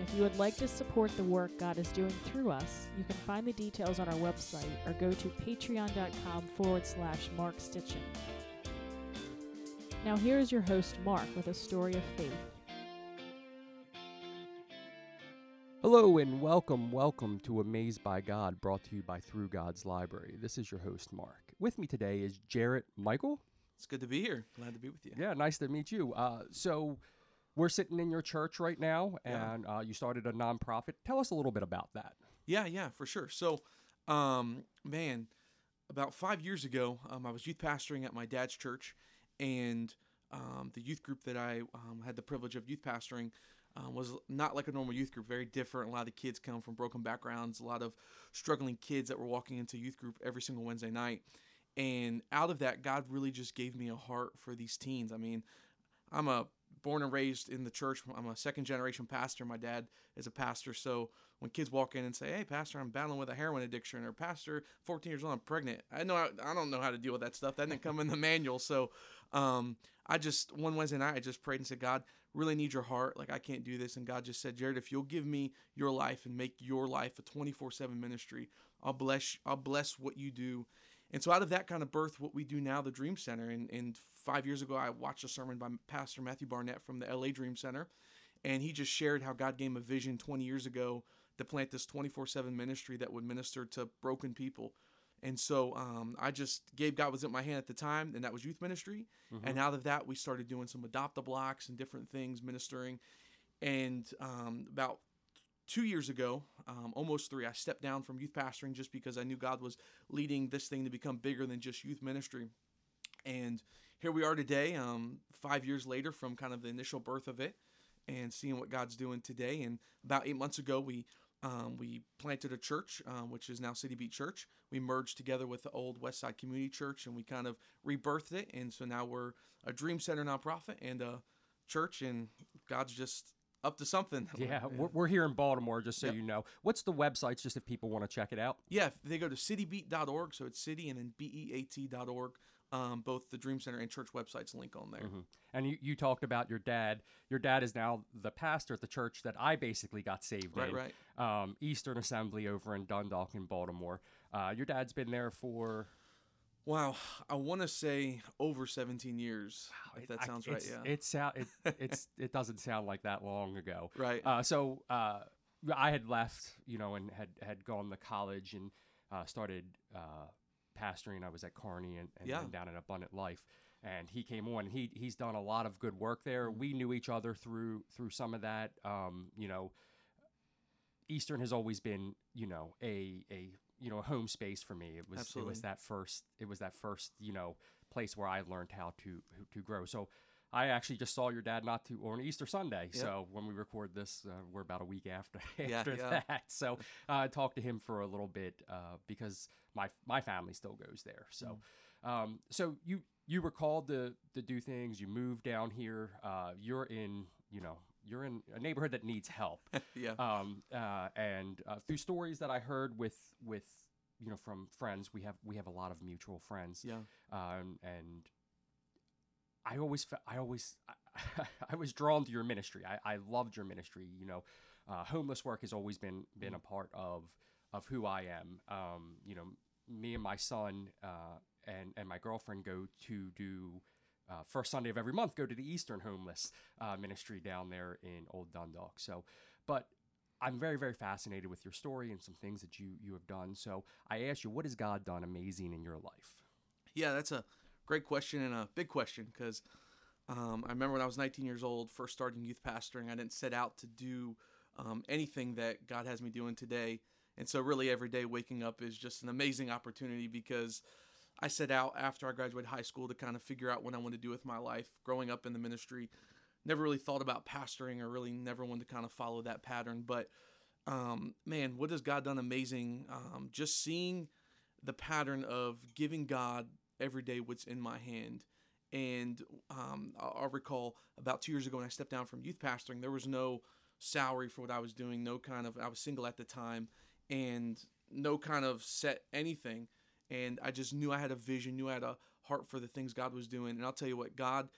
And if you would like to support the work God is doing through us, you can find the details on our website or go to patreon.com forward slash Mark Stitchin. Now, here is your host, Mark, with a story of faith. Hello and welcome, welcome to Amazed by God, brought to you by Through God's Library. This is your host, Mark. With me today is Jarrett Michael. It's good to be here. Glad to be with you. Yeah, nice to meet you. Uh, so, we're sitting in your church right now, Yeah. and uh, you started a nonprofit. Tell us a little bit about that. Yeah, yeah, for sure. So, um, man, about five years ago, um, I was youth pastoring at my dad's church, and um, the youth group that I um, had the privilege of youth pastoring um, was not like a normal youth group, very different. A lot of the kids come from broken backgrounds, a lot of struggling kids that were walking into youth group every single Wednesday night. And out of that, God really just gave me a heart for these teens. I mean, I'm a born and raised in the church. I'm a second generation pastor. My dad is a pastor. So when kids walk in and say, "Hey, pastor, I'm battling with a heroin addiction," or "Pastor, 14 years old, I'm pregnant," I know I, I don't know how to deal with that stuff. That didn't come in the manual. So um, I just one Wednesday night, I just prayed and said, "God, really need your heart. Like I can't do this." And God just said, "Jared, if you'll give me your life and make your life a 24/7 ministry, I'll bless I'll bless what you do." And so out of that kind of birth, what we do now, the Dream Center. And, and five years ago, I watched a sermon by Pastor Matthew Barnett from the LA Dream Center. And he just shared how God gave him a vision 20 years ago to plant this 24 7 ministry that would minister to broken people. And so um, I just gave God was in my hand at the time, and that was youth ministry. And out of that, we started doing some adopt a blocks and different things, ministering. And um, about two years ago, um, almost three, I stepped down from youth pastoring just because I knew God was leading this thing to become bigger than just youth ministry. And here we are today, um, five years later from kind of the initial birth of it, and seeing what God's doing today. And about eight months ago, we um, we planted a church, um, which is now City Beat Church. We merged together with the old Westside Community Church, and we kind of rebirthed it. And so now we're a Dream Center nonprofit and a church, and God's just up to something. Yeah, we're, we're here in Baltimore, just so Yep. you know. What's the websites, just if people want to check it out? Yeah, they go to citybeat.org, so it's city and then B-E-A-T.org. Um, both the Dream Center and church websites link on there. Mhm. And you, you talked about your dad. Your dad is now the pastor at the church that I basically got saved Right, in. right. Um, Eastern Assembly over in Dundalk in Baltimore. Uh, your dad's been there for Wow, I want to say over 17 years, if that I- sounds right. Yeah. It sound it, it's it doesn't sound like that long ago. right. Uh, so uh, I had left, you know, and had had gone to college and uh, started uh, pastoring. I was at Carney and, and, Yeah. and down at Abundant Life, and he came on. and He he's done a lot of good work there. We knew each other through through some of that. Um, you know, Eastern has always been, you know, a a you know a home space for me. It was it was that first it was that first you know place where I learned how to to grow. So. I actually just saw your dad not too on Easter Sunday. Yeah. So when we record this, uh, we're about a week after Yeah, after yeah. that. So uh, I talked to him for a little bit uh, because my my family still goes there. So Mm. um, so you you were called to to do things. You moved down here. Uh, you're in you know you're in a neighborhood that needs help. yeah. um, uh, and uh, through stories that I heard with with you know from friends, we have we have a lot of mutual friends yeah. um, and I always, fe- I always, I, I was drawn to your ministry. I, I loved your ministry. You know, uh, homeless work has always been been a part of of who I am. Um, you know, me and my son uh, and and my girlfriend go to do. Uh, first Sunday of every month, go to the Eastern Homeless uh, Ministry down there in Old Dundalk. So, but I'm very, very fascinated with your story and some things that you you have done. So, I ask you, what has God done amazing in your life? Yeah, that's a great question and a big question because um, I remember when I was 19 years old, first starting youth pastoring, I didn't set out to do um, anything that God has me doing today. And so, really, every day waking up is just an amazing opportunity because I set out after I graduated high school to kind of figure out what I want to do with my life. Growing up in the ministry, never really thought about pastoring or really never wanted to kind of follow that pattern. But um, man, what has God done amazing? Um, just seeing the pattern of giving God every day what's in my hand. And um, I'll recall about two years ago when I stepped down from youth pastoring, there was no salary for what I was doing, no kind of, I was single at the time, and no kind of set anything. And I just knew I had a vision, knew I had a heart for the things God was doing. And I'll tell you what, God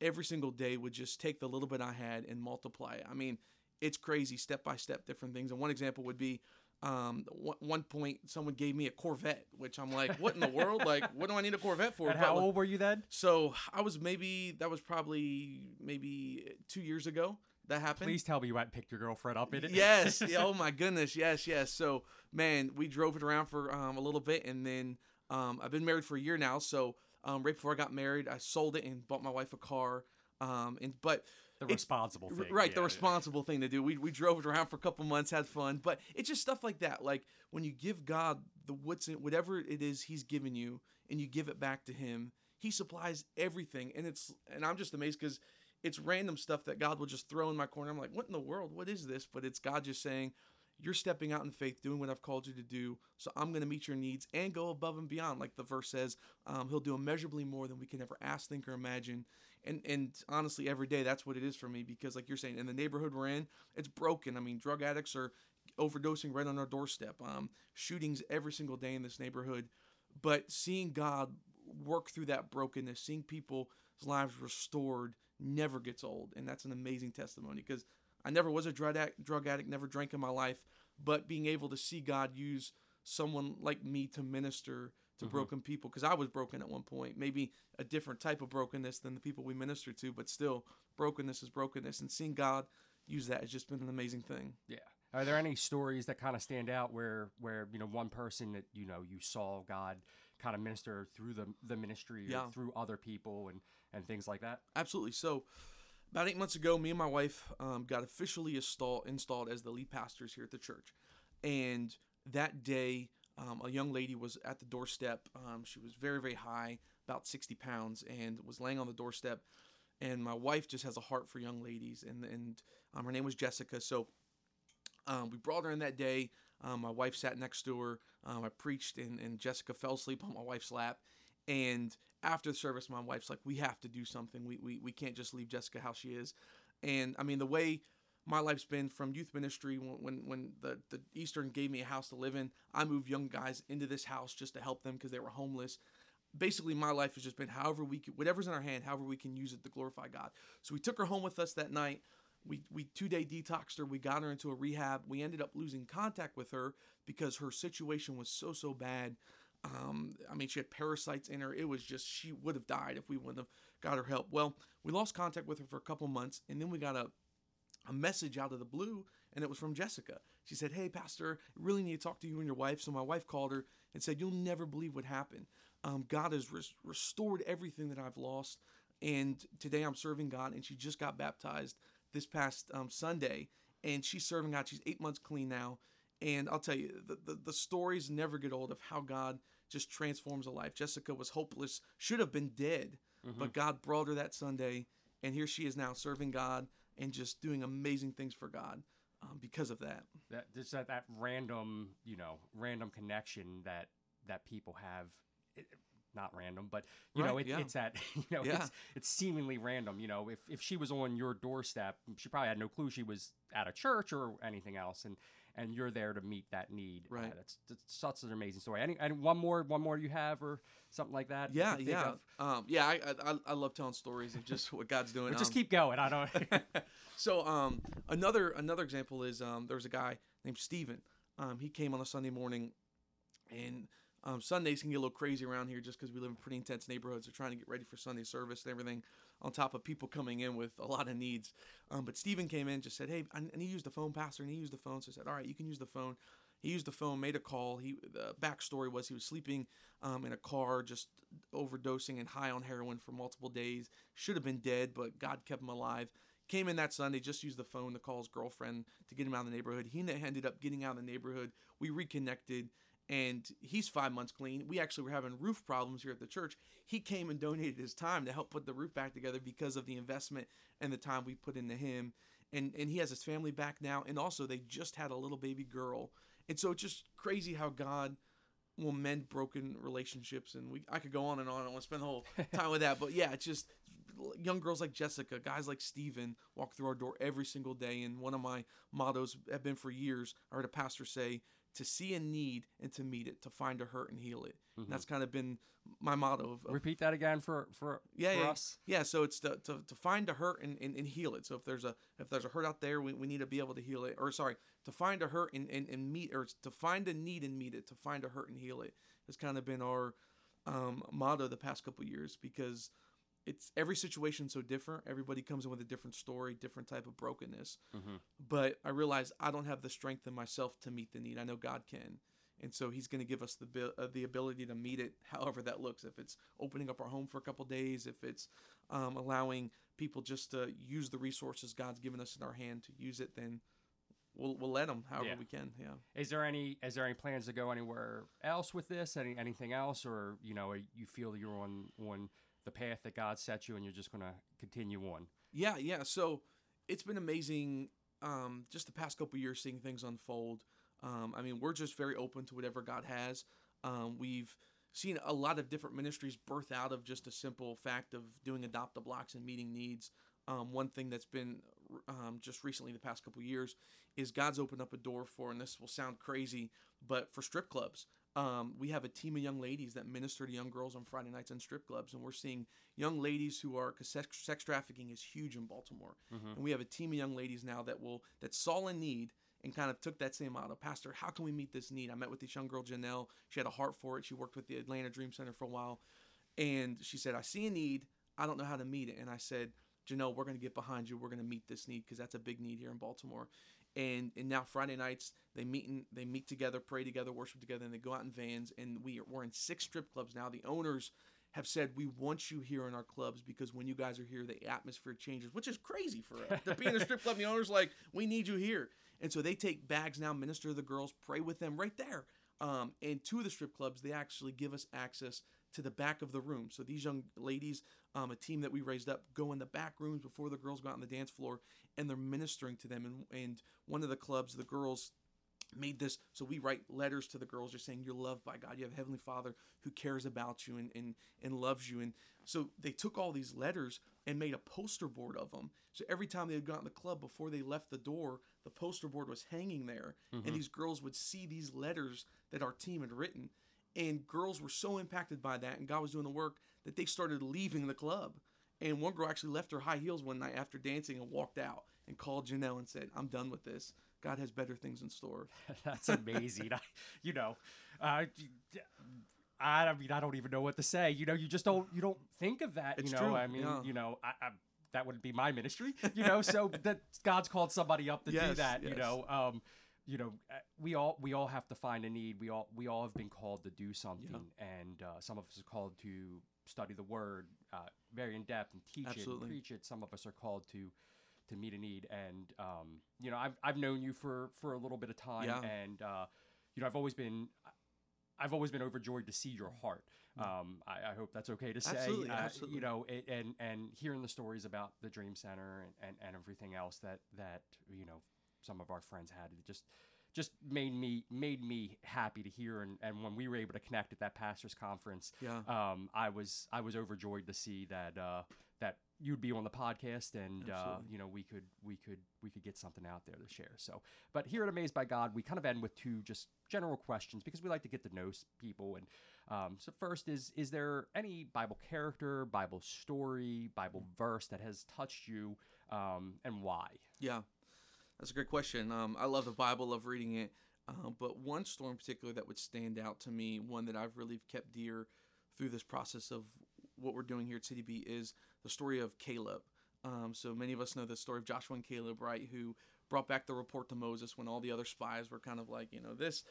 every single day would just take the little bit I had and multiply it. I mean, it's crazy, step by step, different things. And one example would be um, one, one point someone gave me a Corvette, which I'm like, what in the world? Like, what do I need a Corvette for? And how old were you then? So I was maybe that was probably maybe two years ago that happened. Please tell me you went and picked your girlfriend up in it. Yes. oh my goodness. Yes. Yes. So man, we drove it around for um, a little bit, and then um, I've been married for a year now. So um, right before I got married, I sold it and bought my wife a car. Um, and but the responsible thing. Right, the yeah, yeah. responsible thing to do. We, we drove it around for a couple months, had fun, but it's just stuff like that. Like when you give God the what's in whatever it is He's given you, and you give it back to Him, He supplies everything. And it's and I'm just amazed because it's random stuff that God will just throw in my corner. I'm like, what in the world? What is this? But it's God just saying, you're stepping out in faith, doing what I've called you to do. So I'm going to meet your needs and go above and beyond. Like the verse says, um, He'll do immeasurably more than we can ever ask, think, or imagine. And and honestly, every day that's what it is for me because, like you're saying, in the neighborhood we're in, it's broken. I mean, drug addicts are overdosing right on our doorstep. Um, shootings every single day in this neighborhood. But seeing God work through that brokenness, seeing people's lives restored, never gets old, and that's an amazing testimony because I never was a drug addict, drug addict, never drank in my life, but being able to see God use someone like me to minister to Mhm. broken people because I was broken at one point, maybe a different type of brokenness than the people we minister to, but still brokenness is brokenness, and seeing God use that has just been an amazing thing. Yeah. Are there any stories that kind of stand out where where you know one person that you know you saw God kind of minister through the the ministry or Yeah. through other people and and things like that? Absolutely. So, about eight months ago, me and my wife um, got officially installed installed as the lead pastors here at the church. And that day, um, a young lady was at the doorstep. Um, she was very, very high, about 60 pounds, and was laying on the doorstep. And my wife just has a heart for young ladies, and and um, her name was Jessica. So um, we brought her in that day. Um, my wife sat next to her. Um, I preached, and, and Jessica fell asleep on my wife's lap. And after the service, my wife's like, "We have to do something. We we, we can't just leave Jessica how she is." And I mean, the way my life's been from youth ministry when when, when the, the Eastern gave me a house to live in, I moved young guys into this house just to help them because they were homeless. Basically, my life has just been however we can, whatever's in our hand, however we can use it to glorify God. So we took her home with us that night. We we two day detoxed her. We got her into a rehab. We ended up losing contact with her because her situation was so so bad. Um, I mean, she had parasites in her. It was just she would have died if we wouldn't have got her help. Well, we lost contact with her for a couple months, and then we got a a message out of the blue, and it was from Jessica. She said, "Hey, Pastor, I really need to talk to you and your wife." So my wife called her and said, "You'll never believe what happened. Um, God has res- restored everything that I've lost, and today I'm serving God." And she just got baptized this past um, Sunday, and she's serving God. She's eight months clean now, and I'll tell you, the, the the stories never get old of how God just transforms a life. Jessica was hopeless, should have been dead, Mm-hmm. but God brought her that Sunday, and here she is now serving God and just doing amazing things for God um, because of that. That just that, that random you know random connection that that people have. It, not random, but you know, it, yeah. it's that you know, Yeah. it's it's seemingly random. You know, if if she was on your doorstep, she probably had no clue she was at a church or anything else, and and you're there to meet that need. Uh, Right. that's, that's such an amazing story. Any and one more, one more you have or something like that? Yeah, yeah, um, yeah. I, I I love telling stories of just what God's doing. Just Um, keep going. I don't. so um another another example is um there was a guy named Steven. Um he came on a Sunday morning and um, Sundays can get a little crazy around here just because we live in pretty intense neighborhoods. They're trying to get ready for Sunday service and everything, on top of people coming in with a lot of needs. Um, but Stephen came in, just said, "Hey," and he used the phone, Pastor, and he used the phone. So I said, "All right, you can use the phone." He used the phone, made a call. He the backstory was he was sleeping um, in a car, just overdosing and high on heroin for multiple days. Should have been dead, but God kept him alive. Came in that Sunday, just used the phone to call his girlfriend to get him out of the neighborhood. He ended up getting out of the neighborhood. We reconnected, and he's five months clean. We actually were having roof problems here at the church. He came and donated his time to help put the roof back together because of the investment and the time we put into him. and and he has his family back now, and also they just had a little baby girl, and so it's just crazy how God will mend broken relationships, and we I could go on and on. I don't want to spend the whole time with that, but yeah, it's just young girls like Jessica, guys like Steven walk through our door every single day. And one of my mottos have been for years, I heard a pastor say, to see a need and to meet it, to find a hurt and heal it. Mhm. And that's kind of been my motto of, of Repeat that again for for, yeah, for yeah, us. yeah. So it's to, to, to find a hurt and, and, and heal it. So if there's a if there's a hurt out there, we, we need to be able to heal it. Or sorry, to find a hurt and, and, and meet or to find a need and meet it. To find a hurt and heal it has kind of been our um, motto the past couple years because it's every situation so different. Everybody comes in with a different story, different type of brokenness. Mhm. But I realize I don't have the strength in myself to meet the need. I know God can. And so he's going to give us the uh, the ability to meet it, however that looks. If it's opening up our home for a couple days, if it's um, allowing people just to use the resources God's given us in our hand to use it, then we'll we'll let them however Yeah. we can. Yeah. Is there any is there any plans to go anywhere else with this? Any anything else, or you know, you feel you're on on the path that God set you, and you're just gonna continue on? Yeah, yeah. So it's been amazing um, just the past couple years seeing things unfold. Um, I mean, we're just very open to whatever God has. Um, we've seen a lot of different ministries birth out of just a simple fact of doing adopt a blocks and meeting needs. Um, one thing that's been um, just recently, the past couple years, is God's opened up a door for, and this will sound crazy, but for strip clubs. Um, we have a team of young ladies that minister to young girls on Friday nights in strip clubs, and we're seeing young ladies who are because sex, sex trafficking is huge in Baltimore, Mhm. and we have a team of young ladies now that will that saw a need and kind of took that same model. Pastor, how can we meet this need? I met with this young girl, Janelle. She had a heart for it. She worked with the Atlanta Dream Center for a while, and she said, "I see a need. I don't know how to meet it." And I said, Janelle, we're going to get behind you. We're going to meet this need because that's a big need here in Baltimore. And and now Friday nights they meet and they meet together, pray together, worship together, and they go out in vans. And we are, we're in six strip clubs now. The owners have said we want you here in our clubs because when you guys are here, the atmosphere changes, which is crazy for us to be in a strip club. The owners like we need you here, and so they take bags now, minister to the girls, pray with them right there. Um, and two of the strip clubs, they actually give us access to the back of the room. So these young ladies, um, a team that we raised up, go in the back rooms before the girls go out on the dance floor, and they're ministering to them. And, and one of the clubs, the girls made this so we write letters to the girls just saying you're loved by god you have a heavenly father who cares about you and, and, and loves you and so they took all these letters and made a poster board of them so every time they had gotten the club before they left the door the poster board was hanging there Mhm. and these girls would see these letters that our team had written and girls were so impacted by that and god was doing the work that they started leaving the club and one girl actually left her high heels one night after dancing and walked out and called janelle and said i'm done with this god has better things in store That's amazing. I, you know, uh, I, I mean, I don't even know what to say. You know, you just don't you don't think of that. It's you know, true, I mean, yeah. you know, I, I, that wouldn't be my ministry. You know, so that God's called somebody up to do Yes, that. You know, um, you know, uh, we all we all have to find a need. We all we all have been called to do something, and uh, some of us are called to study the Word uh, very in depth and teach it and preach it. Some of us are called to to meet a need, and um, you know, I've I've known you for for a little bit of time, Yeah. and uh, you know, I've always been. I've always been overjoyed to see your heart. Um, I, I hope that's okay to say. Mm. Absolutely, Uh, absolutely. You know, it, and and hearing the stories about the Dream Center and, and, and everything else that that you know some of our friends had, it just just made me made me happy to hear. And, and when we were able to connect at that pastors conference, yeah um, I was I was overjoyed to see that uh, that you'd be on the podcast and uh, you know we could we could we could get something out there to share. So, but here at Amazed by God, we kind of end with two just general questions because we like to get to know people. And um, so, first is is there any Bible character, Bible story, Bible verse that has touched you, um, and why? Yeah, that's a great question. Um, I love the Bible, love reading it. Um, but one story in particular that would stand out to me, one that I've really kept dear through this process of what we're doing here at CDB, is the story of Caleb. Um, so many of us know the story of Joshua and Caleb, right? Who brought back the report to Moses when all the other spies were kind of like, you know, this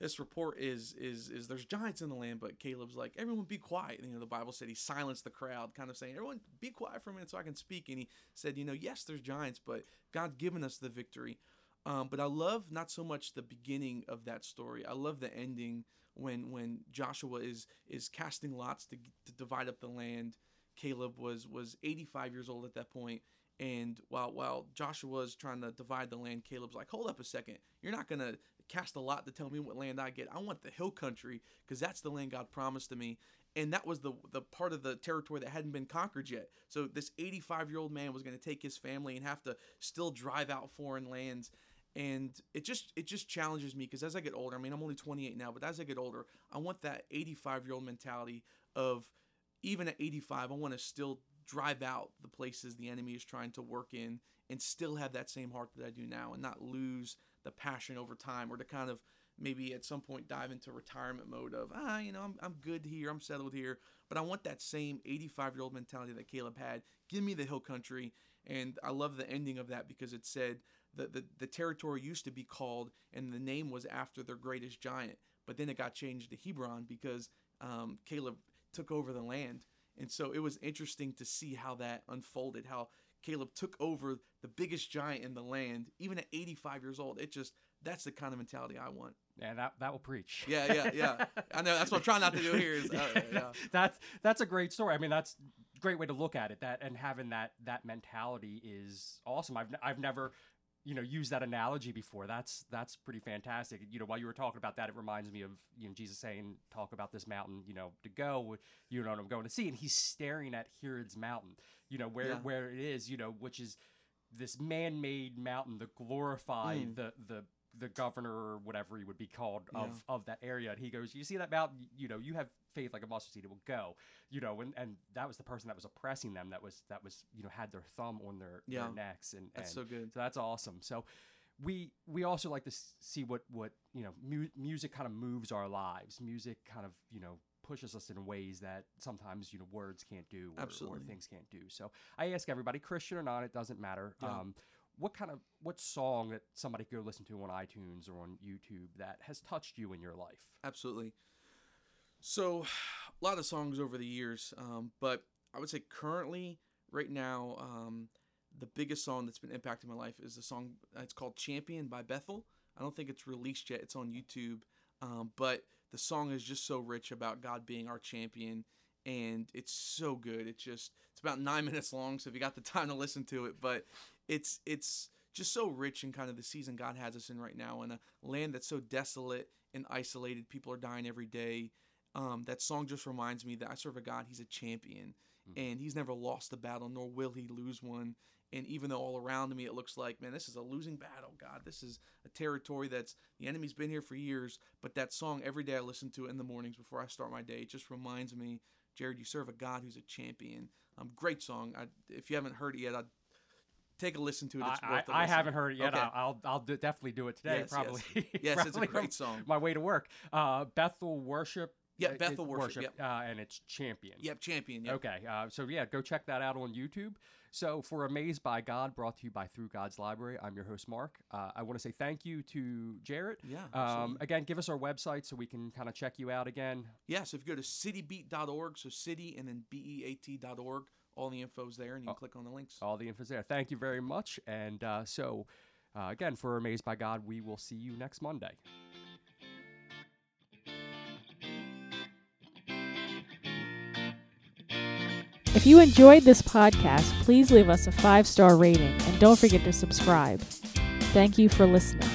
this report is is is there's giants in the land, but Caleb's like, everyone be quiet. You know, the Bible said he silenced the crowd, kind of saying, everyone be quiet for a minute so I can speak. And he said, you know, yes, there's giants, but God's given us the victory. Um, but I love not so much the beginning of that story. I love the ending when when Joshua is is casting lots to to divide up the land. Caleb was was 85 years old at that point, And while while Joshua was trying to divide the land, Caleb's like, "Hold up a second. You're not gonna cast a lot to tell me what land I get. I want the hill country because that's the land God promised to me." And that was the the part of the territory that hadn't been conquered yet. So this 85 year old man was going to take his family and have to still drive out foreign lands and it just it just challenges me because as I get older, I mean I'm only 28 now, but as I get older, I want that 85 year old mentality of even at 85, I want to still drive out the places the enemy is trying to work in and still have that same heart that I do now and not lose the passion over time or to kind of maybe at some point dive into retirement mode of ah you know I'm, I'm good here i'm settled here but i want that same 85 year old mentality that caleb had give me the hill country and i love the ending of that because it said the, the, the territory used to be called, and the name was after their greatest giant. But then it got changed to Hebron because um, Caleb took over the land. And so it was interesting to see how that unfolded, how Caleb took over the biggest giant in the land, even at 85 years old. It just, that's the kind of mentality I want. Yeah, that that will preach. Yeah, yeah, yeah. I know that's what I'm trying not to do here. Is, uh, yeah. That's that's a great story. I mean, that's a great way to look at it. That and having that that mentality is awesome. I've I've never you know use that analogy before that's that's pretty fantastic you know while you were talking about that it reminds me of you know jesus saying talk about this mountain you know to go you know what i'm going to see and he's staring at herod's mountain you know where Yeah. where it is you know which is this man-made mountain to glorify Mm. the the the governor or whatever he would be called of Yeah. of that area and he goes you see that mountain you know you have faith like a mustard seed it will go you know and and that was the person that was oppressing them that was that was you know had their thumb on their, Yeah. their necks and That's and so good. so that's awesome. So we we also like to see what what you know mu- music kind of moves our lives. Music kind of you know pushes us in ways that sometimes you know words can't do or, or things can't do. So I ask everybody, Christian or not, it doesn't matter. Yeah. Um, what kind of what song that somebody could listen to on iTunes or on YouTube that has touched you in your life? Absolutely. So, a lot of songs over the years, um, but I would say currently, right now, um, the biggest song that's been impacting my life is the song. uh, It's called "Champion" by Bethel. I don't think it's released yet. It's on YouTube, um, but the song is just so rich about God being our champion, and it's so good. It's just it's about nine minutes long, so if you got the time to listen to it, but it's it's just so rich in kind of the season God has us in right now, in a land that's so desolate and isolated. People are dying every day. Um, that song just reminds me that I serve a God. He's a champion, and He's never lost a battle, nor will He lose one. And even though all around me it looks like, man, this is a losing battle, God. This is a territory that's the enemy's been here for years. But that song, every day I listen to it in the mornings before I start my day, it just reminds me, Jared, you serve a God who's a champion. Um, great song. I, if you haven't heard it yet, I'd take a listen to it. It's I, I, I haven't heard it yet. Okay. I'll I'll, do, definitely do it today. Yes, yes. probably. Yes, it's a great song. My way to work. Uh, Bethel Worship. Yeah, it- Bethel Worship, uh, and it's Champion. Yep, champion. Yep. Okay, uh, so yeah, go check that out on YouTube. So for Amazed by God, brought to you by Through God's Library, I'm your host Mark. Uh, I want to say thank you to Jarrett. Yeah, Um, again, give us our website so we can kind of check you out again. Yeah, so if you go to citybeat.org, so city and then beat.org, all the info's there, and you can Oh. click on the links. All the info's there. Thank you very much. And uh, so uh, again, for Amazed by God, we will see you next Monday. If you enjoyed this podcast, please leave us a five star rating and don't forget to subscribe. Thank you for listening.